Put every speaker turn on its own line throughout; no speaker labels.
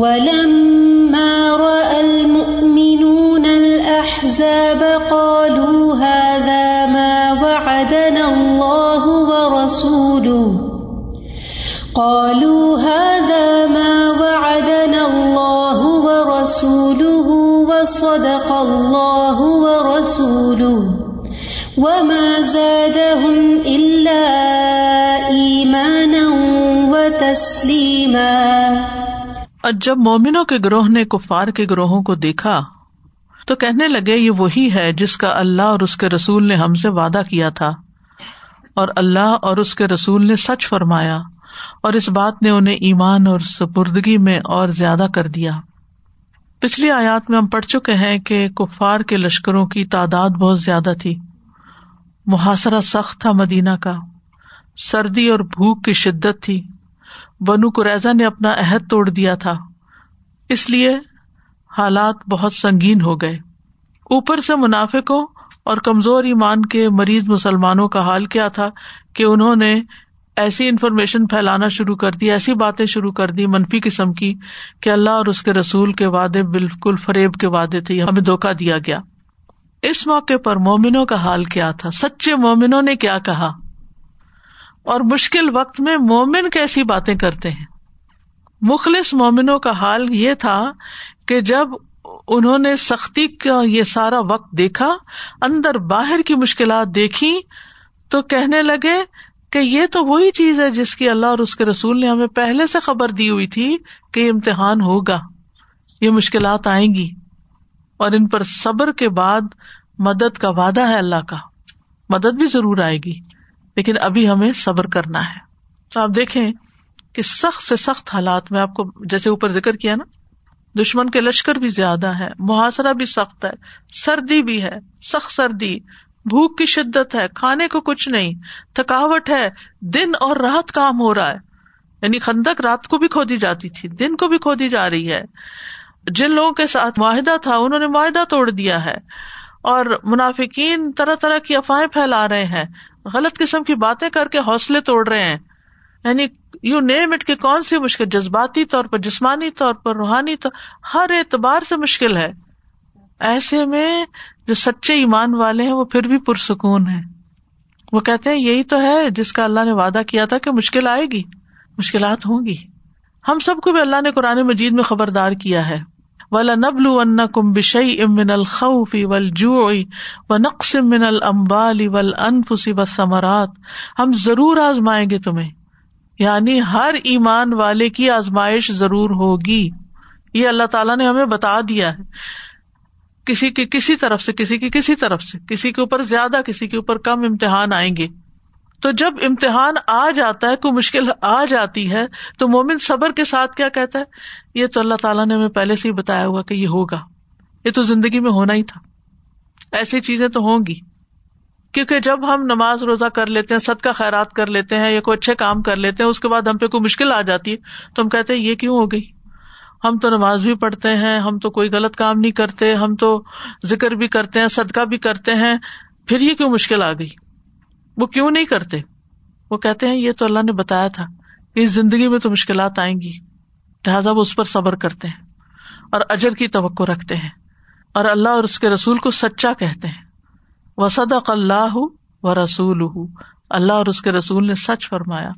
ولما رأى المؤمنون الأحزاب قالوا هذا ما وعدنا الله ورسوله. قالوا هذا ما وعدنا الله ورسوله وصدق الله ورسوله. وما زادهم إلا إيمانا وتسليما.
اور جب مومنوں کے گروہ نے کفار کے گروہوں کو دیکھا، تو کہنے لگے، یہ وہی ہے جس کا اللہ اور اس کے رسول نے ہم سے وعدہ کیا تھا۔ اور اللہ اور اس کے رسول نے سچ فرمایا، اور اس بات نے انہیں ایمان اور سپردگی میں اور زیادہ کر دیا۔ پچھلی آیات میں ہم پڑھ چکے ہیں کہ کفار کے لشکروں کی تعداد بہت زیادہ تھی۔ محاصرہ سخت تھا مدینہ کا۔ سردی اور بھوک کی شدت تھی۔ بنو قریضا نے اپنا عہد توڑ دیا تھا۔ اس لیے حالات بہت سنگین ہو گئے۔ اوپر سے منافقوں اور کمزور ایمان کے مریض مسلمانوں کا حال کیا تھا کہ انہوں نے ایسی انفارمیشن پھیلانا شروع کر دی، ایسی باتیں شروع کر دی منفی قسم کی کہ اللہ اور اس کے رسول کے وعدے بالکل فریب کے وعدے تھے، ہمیں دھوکا دیا گیا۔ اس موقع پر مومنوں کا حال کیا تھا؟ سچے مومنوں نے کیا کہا؟ اور مشکل وقت میں مومن کیسی باتیں کرتے ہیں؟ مخلص مومنوں کا حال یہ تھا کہ جب انہوں نے سختی کا یہ سارا وقت دیکھا، اندر باہر کی مشکلات دیکھی، تو کہنے لگے کہ یہ تو وہی چیز ہے جس کی اللہ اور اس کے رسول نے ہمیں پہلے سے خبر دی ہوئی تھی کہ یہ امتحان ہوگا، یہ مشکلات آئیں گی، اور ان پر صبر کے بعد مدد کا وعدہ ہے اللہ کا۔ مدد بھی ضرور آئے گی۔ لیکن ابھی ہمیں صبر کرنا ہے۔ تو آپ دیکھیں کہ سخت سے سخت حالات میں آپ کو جیسے اوپر ذکر کیا نا، دشمن کے لشکر بھی زیادہ ہے، محاصرہ بھی سخت ہے، سردی بھی ہے، سخت سردی، بھوک کی شدت ہے، کھانے کو کچھ نہیں، تھکاوٹ ہے، دن اور رات کام ہو رہا ہے۔ یعنی خندق رات کو بھی کھودی جاتی تھی، دن کو بھی کھودی جا رہی ہے۔ جن لوگوں کے ساتھ معاہدہ تھا، انہوں نے معاہدہ توڑ دیا ہے۔ اور منافقین طرح طرح کی افواہیں پھیلا رہے ہیں۔ غلط قسم کی باتیں کر کے حوصلے توڑ رہے ہیں۔ یعنی یو نیم اٹ کے کون سی مشکل، جذباتی طور پر، جسمانی طور پر، روحانی طور ہر اعتبار سے مشکل ہے۔ ایسے میں جو سچے ایمان والے ہیں وہ پھر بھی پرسکون ہے وہ کہتے ہیں یہی تو ہے جس کا اللہ نے وعدہ کیا تھا کہ مشکل آئے گی، مشکلات ہوں گی۔ ہم سب کو بھی اللہ نے قرآن مجید میں خبردار کیا ہے۔ ولا نبل ون کم بشئی امن الخوفی ول جو و نقص من المبالی ول انفسی و ثمرات ہم ضرور آزمائیں گے تمہیں۔ یعنی ہر ایمان والے کی آزمائش ضرور ہوگی۔ یہ اللہ تعالیٰ نے ہمیں بتا دیا ہے۔ کسی کی کسی طرف سے، کسی کی کسی طرف سے، کسی کے اوپر زیادہ، کسی کے اوپر کم امتحان آئیں گے۔ تو جب امتحان آ جاتا ہے، کوئی مشکل آ جاتی ہے، تو مومن صبر کے ساتھ کیا کہتا ہے؟ یہ تو اللہ تعالیٰ نے ہمیں پہلے سے ہی بتایا ہوا کہ یہ ہوگا۔ یہ تو زندگی میں ہونا ہی تھا۔ ایسی چیزیں تو ہوں گی۔ کیونکہ جب ہم نماز روزہ کر لیتے ہیں، صدقہ خیرات کر لیتے ہیں یا کوئی اچھے کام کر لیتے ہیں، اس کے بعد ہم پہ کوئی مشکل آ جاتی ہے، تو ہم کہتے ہیں یہ کیوں ہو گئی؟ ہم تو نماز بھی پڑھتے ہیں، ہم تو کوئی غلط کام نہیں کرتے، ہم تو ذکر بھی کرتے ہیں، صدقہ بھی کرتے ہیں، پھر یہ کیوں مشکل آ گئی؟ وہ کیوں نہیں کرتے؟ وہ کہتے ہیں، یہ تو اللہ نے بتایا تھا کہ اس زندگی میں تو مشکلات آئیں گی، لہٰذا وہ اس پر صبر کرتے ہیں اور اجر کی توقع رکھتے ہیں اور اللہ اور اس کے رسول کو سچا کہتے ہیں۔ وہ اللہ و رسول اللہ اور اس کے رسول نے سچ فرمایا۔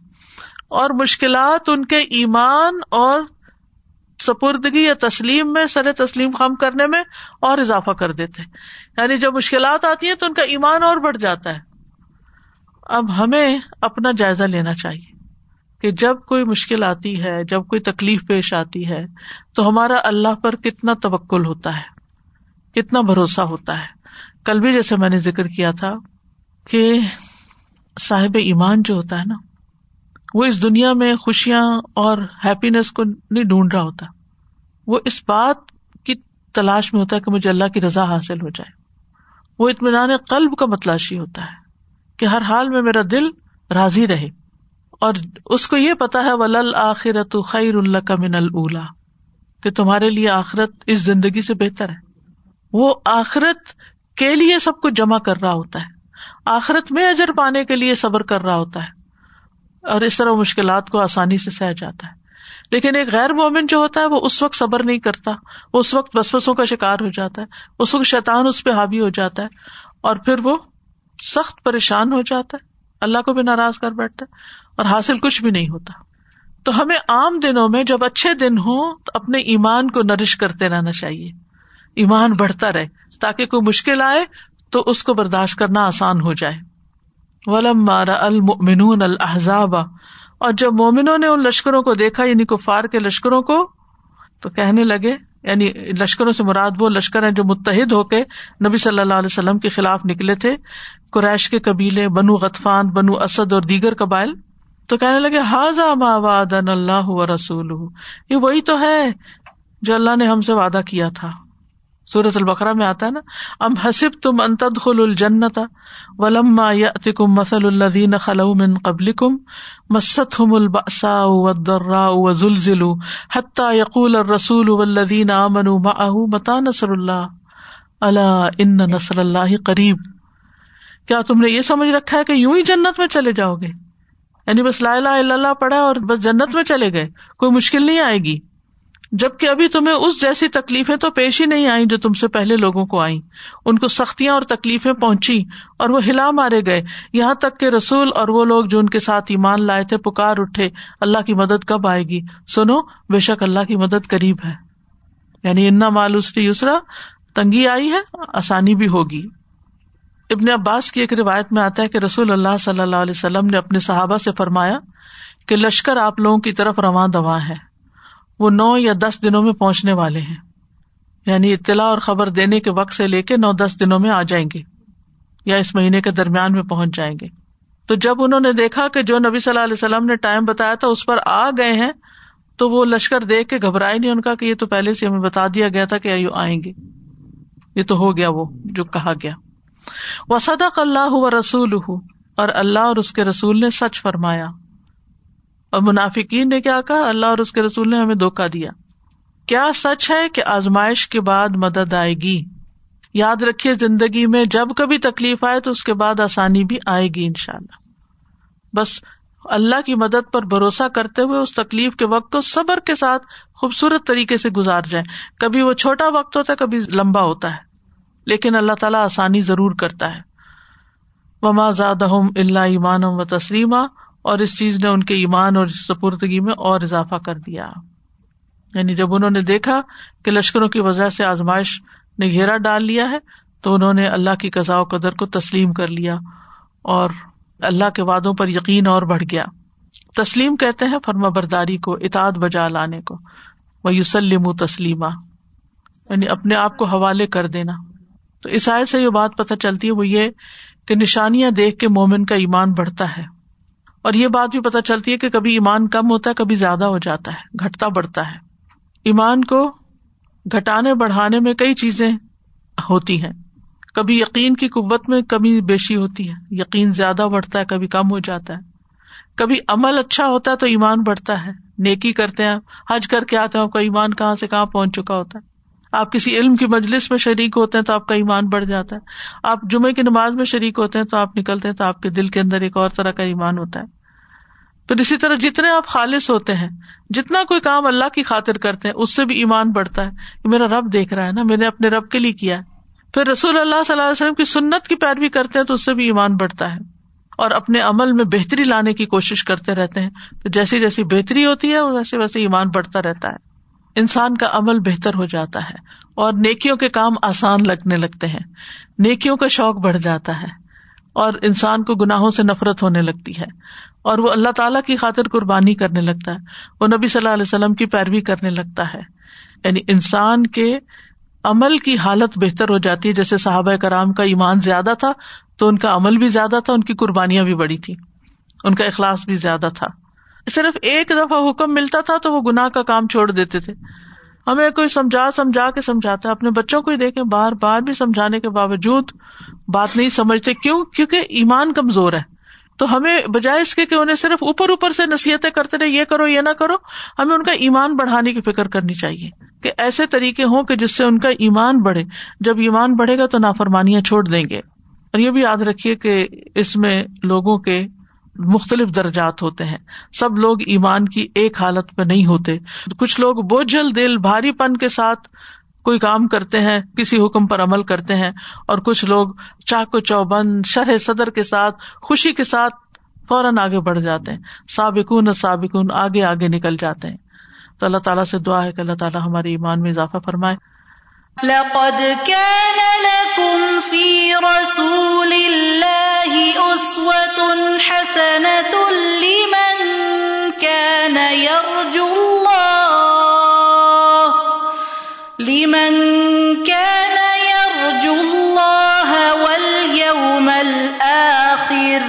اور مشکلات ان کے ایمان اور سپردگی یا تسلیم میں، سر تسلیم خم کرنے میں اور اضافہ کر دیتے۔ یعنی جب مشکلات آتی ہیں تو ان کا ایمان اور بڑھ جاتا ہے۔ اب ہمیں اپنا جائزہ لینا چاہیے کہ جب کوئی مشکل آتی ہے، جب کوئی تکلیف پیش آتی ہے، تو ہمارا اللہ پر کتنا توکل ہوتا ہے، کتنا بھروسہ ہوتا ہے۔ کل بھی جیسے میں نے ذکر کیا تھا کہ صاحب ایمان جو ہوتا ہے نا، وہ اس دنیا میں خوشیاں اور ہیپینیس کو نہیں ڈھونڈ رہا ہوتا۔ وہ اس بات کی تلاش میں ہوتا ہے کہ مجھے اللہ کی رضا حاصل ہو جائے۔ وہ اطمینان قلب کا متلاشی ہوتا ہے۔ کہ ہر حال میں میرا دل راضی رہے۔ اور اس کو یہ پتا ہے ولل آخرت خیر اللہ کا من اللہ کہ تمہارے لیے آخرت اس زندگی سے بہتر ہے۔ وہ آخرت کے لیے سب کچھ جمع کر رہا ہوتا ہے۔ آخرت میں اجر پانے کے لیے صبر کر رہا ہوتا ہے۔ اور اس طرح مشکلات کو آسانی سے سہ جاتا ہے۔ لیکن ایک غیر مومن جو ہوتا ہے، وہ اس وقت صبر نہیں کرتا۔ وہ اس وقت بسوسوں کا شکار ہو جاتا ہے۔ اس وقت شیطان اس پہ حاوی ہو جاتا ہے۔ اور پھر وہ سخت پریشان ہو جاتا ہے، اللہ کو بھی ناراض کر بیٹھتا ہے اور حاصل کچھ بھی نہیں ہوتا۔ تو ہمیں عام دنوں میں جب اچھے دن ہوں تو اپنے ایمان کو نرش کرتے رہنا چاہیے۔ ایمان بڑھتا رہے، تاکہ کوئی مشکل آئے تو اس کو برداشت کرنا آسان ہو جائے۔ ولم مارا المنون الحضاب اور جب مومنوں نے ان لشکروں کو دیکھا یعنی کفار کے لشکروں کو، تو کہنے لگے یعنی لشکروں سے مراد وہ لشکر ہیں جو متحد ہو کے نبی صلی اللہ علیہ وسلم کے خلاف نکلے تھے۔ قریش کے قبیلے، بنو غطفان، بنو اسد اور دیگر قبائل۔ تو کہنے لگے حاضا ما وعدن اللہ و رسول یہ وہی تو ہے جو اللہ نے ہم سے وعدہ کیا تھا۔ سورت البقرا میں آتا ہے نا، ام حسب تم انتد خل الجنت ولما یاتکم مثل الذین خلو من قبلکم مستهم البأساء والضراء وزلزلوا حتى يقول الرسول والذین آمنوا معه متى نصر اللہ؟ الا ان نصر اللہ قریب۔ کیا تم نے یہ سمجھ رکھا ہے کہ یوں ہی جنت میں چلے جاؤ گے؟ یعنی بس لا الہ الا اللہ پڑھا اور بس جنت میں چلے گئے، کوئی مشکل نہیں آئے گی۔ جبکہ ابھی تمہیں اس جیسی تکلیفیں تو پیش ہی نہیں آئی جو تم سے پہلے لوگوں کو آئی ان کو سختیاں اور تکلیفیں پہنچی اور وہ ہلا مارے گئے۔ یہاں تک کہ رسول اور وہ لوگ جو ان کے ساتھ ایمان لائے تھے، پکار اٹھے۔ اللہ کی مدد کب آئے گی؟ سنو، بے شک اللہ کی مدد قریب ہے۔ یعنی انا مالوسری یسرا، تنگی آئی ہے، آسانی بھی ہوگی۔ ابن عباس کی ایک روایت میں آتا ہے کہ رسول اللہ صلی اللہ علیہ وسلم نے اپنے صحابہ سے فرمایا کہ لشکر آپ لوگوں کی طرف رواں دواں ہے۔ وہ نو یا دس دنوں میں پہنچنے والے ہیں۔ یعنی اطلاع اور خبر دینے کے وقت سے لے کے نو دس دنوں میں آ جائیں گے یا اس مہینے کے درمیان میں پہنچ جائیں گے۔ تو جب انہوں نے دیکھا کہ جو نبی صلی اللہ علیہ وسلم نے ٹائم بتایا تھا اس پر آ گئے ہیں، تو وہ لشکر دیکھ کے گھبرائے نہیں، ان کا کہ یہ تو پہلے سے ہمیں بتا دیا گیا تھا کہ آئیں گے۔ یہ تو ہو گیا وہ جو کہا گیا۔ وہ اللہ و رسول اور اللہ اور اس کے رسول نے سچ فرمایا۔ اور منافقین نے کیا کہا؟ اللہ اور اس کے رسول نے ہمیں دھوکا دیا۔ کیا سچ ہے کہ آزمائش کے بعد مدد آئے گی؟ یاد رکھیے زندگی میں جب کبھی تکلیف آئے تو اس کے بعد آسانی بھی آئے گی ان شاء اللہ بس اللہ کی مدد پر بھروسہ کرتے ہوئے اس تکلیف کے وقت کو صبر کے ساتھ خوبصورت طریقے سے گزار جائیں۔ کبھی وہ چھوٹا وقت ہوتا ہے، کبھی لمبا ہوتا ہے۔ لیکن اللہ تعالیٰ آسانی ضرور کرتا ہے۔ وما زاد اللہ ایمان و تسلیمہ اور اس چیز نے ان کے ایمان اور سپردگی میں اور اضافہ کر دیا۔ یعنی جب انہوں نے دیکھا کہ لشکروں کی وجہ سے آزمائش نے گھیرا ڈال لیا ہے، تو انہوں نے اللہ کی و قدر کو تسلیم کر لیا اور اللہ کے وادوں پر یقین اور بڑھ گیا۔ تسلیم کہتے ہیں فرما برداری کو، اطاعت بجا لانے کو۔ وہ یوسلم تسلیمہ یعنی اپنے آپ کو حوالے کر دینا۔ تو عیسائی سے یہ بات پتہ چلتی ہے، وہ یہ کہ نشانیاں دیکھ کے مومن کا ایمان بڑھتا ہے۔ اور یہ بات بھی پتہ چلتی ہے کہ کبھی ایمان کم ہوتا ہے، کبھی زیادہ ہو جاتا ہے، گھٹتا بڑھتا ہے۔ ایمان کو گھٹانے، بڑھانے میں کئی چیزیں ہوتی ہیں۔ کبھی یقین کی قوت میں کمی بیشی ہوتی ہے، یقین زیادہ بڑھتا ہے، کبھی کم ہو جاتا ہے۔ کبھی عمل اچھا ہوتا ہے تو ایمان بڑھتا ہے، نیکی کرتے ہیں، حج کر کے آتے ہیں آپ کا ایمان کہاں سے، کہاں پہنچ چکا ہوتا ہے۔ آپ کسی علم کی مجلس میں شریک ہوتے ہیں تو آپ کا ایمان بڑھ جاتا ہے۔ آپ جمعے کی نماز میں شریک ہوتے ہیں تو آپ نکلتے ہیں تو آپ کے دل کے اندر ایک اور طرح کا ایمان ہوتا ہے۔ پھر اسی طرح جتنے آپ خالص ہوتے ہیں، جتنا کوئی کام اللہ کی خاطر کرتے ہیں، اس سے بھی ایمان بڑھتا ہے کہ میرا رب دیکھ رہا ہے نا، میں نے اپنے رب کے لیے کیا ہے۔ پھر رسول اللہ صلی اللہ علیہ وسلم کی سنت کی پیروی کرتے ہیں تو اس سے بھی ایمان بڑھتا ہے۔ اور اپنے عمل میں بہتری لانے کی کوشش کرتے رہتے ہیں۔ تو جیسی جیسی بہتری ہوتی ہے، ویسے ویسے ایمان بڑھتا رہتا ہے۔ انسان کا عمل بہتر ہو جاتا ہے اور نیکیوں کے کام آسان لگنے لگتے ہیں۔ نیکیوں کا شوق بڑھ جاتا ہے اور انسان کو گناہوں سے نفرت ہونے لگتی ہے اور وہ اللہ تعالیٰ کی خاطر قربانی کرنے لگتا ہے۔ وہ نبی صلی اللہ علیہ وسلم کی پیروی کرنے لگتا ہے۔ یعنی انسان کے عمل کی حالت بہتر ہو جاتی ہے۔ جیسے صحابہ کرام کا ایمان زیادہ تھا تو ان کا عمل بھی زیادہ تھا، ان کی قربانیاں بھی بڑی تھی ان کا اخلاص بھی زیادہ تھا۔ صرف ایک دفعہ حکم ملتا تھا تو وہ گناہ کا کام چھوڑ دیتے تھے۔ ہمیں کوئی سمجھا سمجھا کے سمجھاتا ہے اپنے بچوں کو ہی دیکھیں، بار بار بھی سمجھانے کے باوجود بات نہیں سمجھتے۔ کیوں؟ کیونکہ ایمان کمزور ہے۔ تو ہمیں بجائے اس کے کہ انہیں صرف اوپر اوپر سے نصیحتیں کرتے رہے، یہ کرو، یہ نہ کرو، ہمیں ان کا ایمان بڑھانے کی فکر کرنی چاہیے۔ کہ ایسے طریقے ہوں کہ جس سے ان کا ایمان بڑھے۔ جب ایمان بڑھے گا تو نافرمانیاں چھوڑ دیں گے۔ اور یہ بھی یاد رکھیے کہ اس میں لوگوں کے مختلف درجات ہوتے ہیں۔ سب لوگ ایمان کی ایک حالت پہ نہیں ہوتے۔ کچھ لوگ بوجھل دل، بھاری پن کے ساتھ کوئی کام کرتے ہیں، کسی حکم پر عمل کرتے ہیں، اور کچھ لوگ چاق و چوبند، شرح صدر کے ساتھ، خوشی کے ساتھ فوراً آگے بڑھ جاتے ہیں۔ سابقون سابقون، آگے آگے نکل جاتے ہیں۔ تو اللہ تعالیٰ سے دعا ہے کہ اللہ تعالیٰ ہمارے ایمان میں اضافہ فرمائے۔
لقد كان لكم في رسول الله أسوة لمن كان يرجو الله واليوم الآخر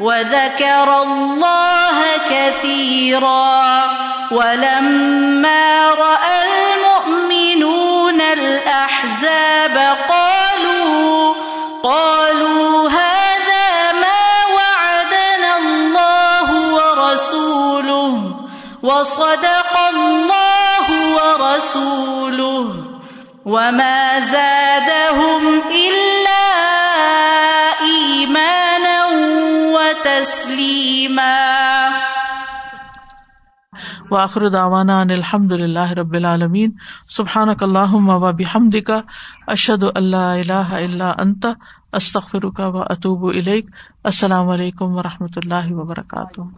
وذكر الله كثيرا ولما رأى المؤمنون الأحزاب قالوا قالوا هذا ما وعدنا الله ورسوله وصدق الله ورسوله وما زادهم إلا إيمانا وتسليما
واخر داوانا ان الحمد للہ رب العالمین سبحان اللہ و بحمد کا اشد اللہ اللہ اللہ انت استخر کا و السلام علیکم و رحمۃ اللہ وبرکاتہ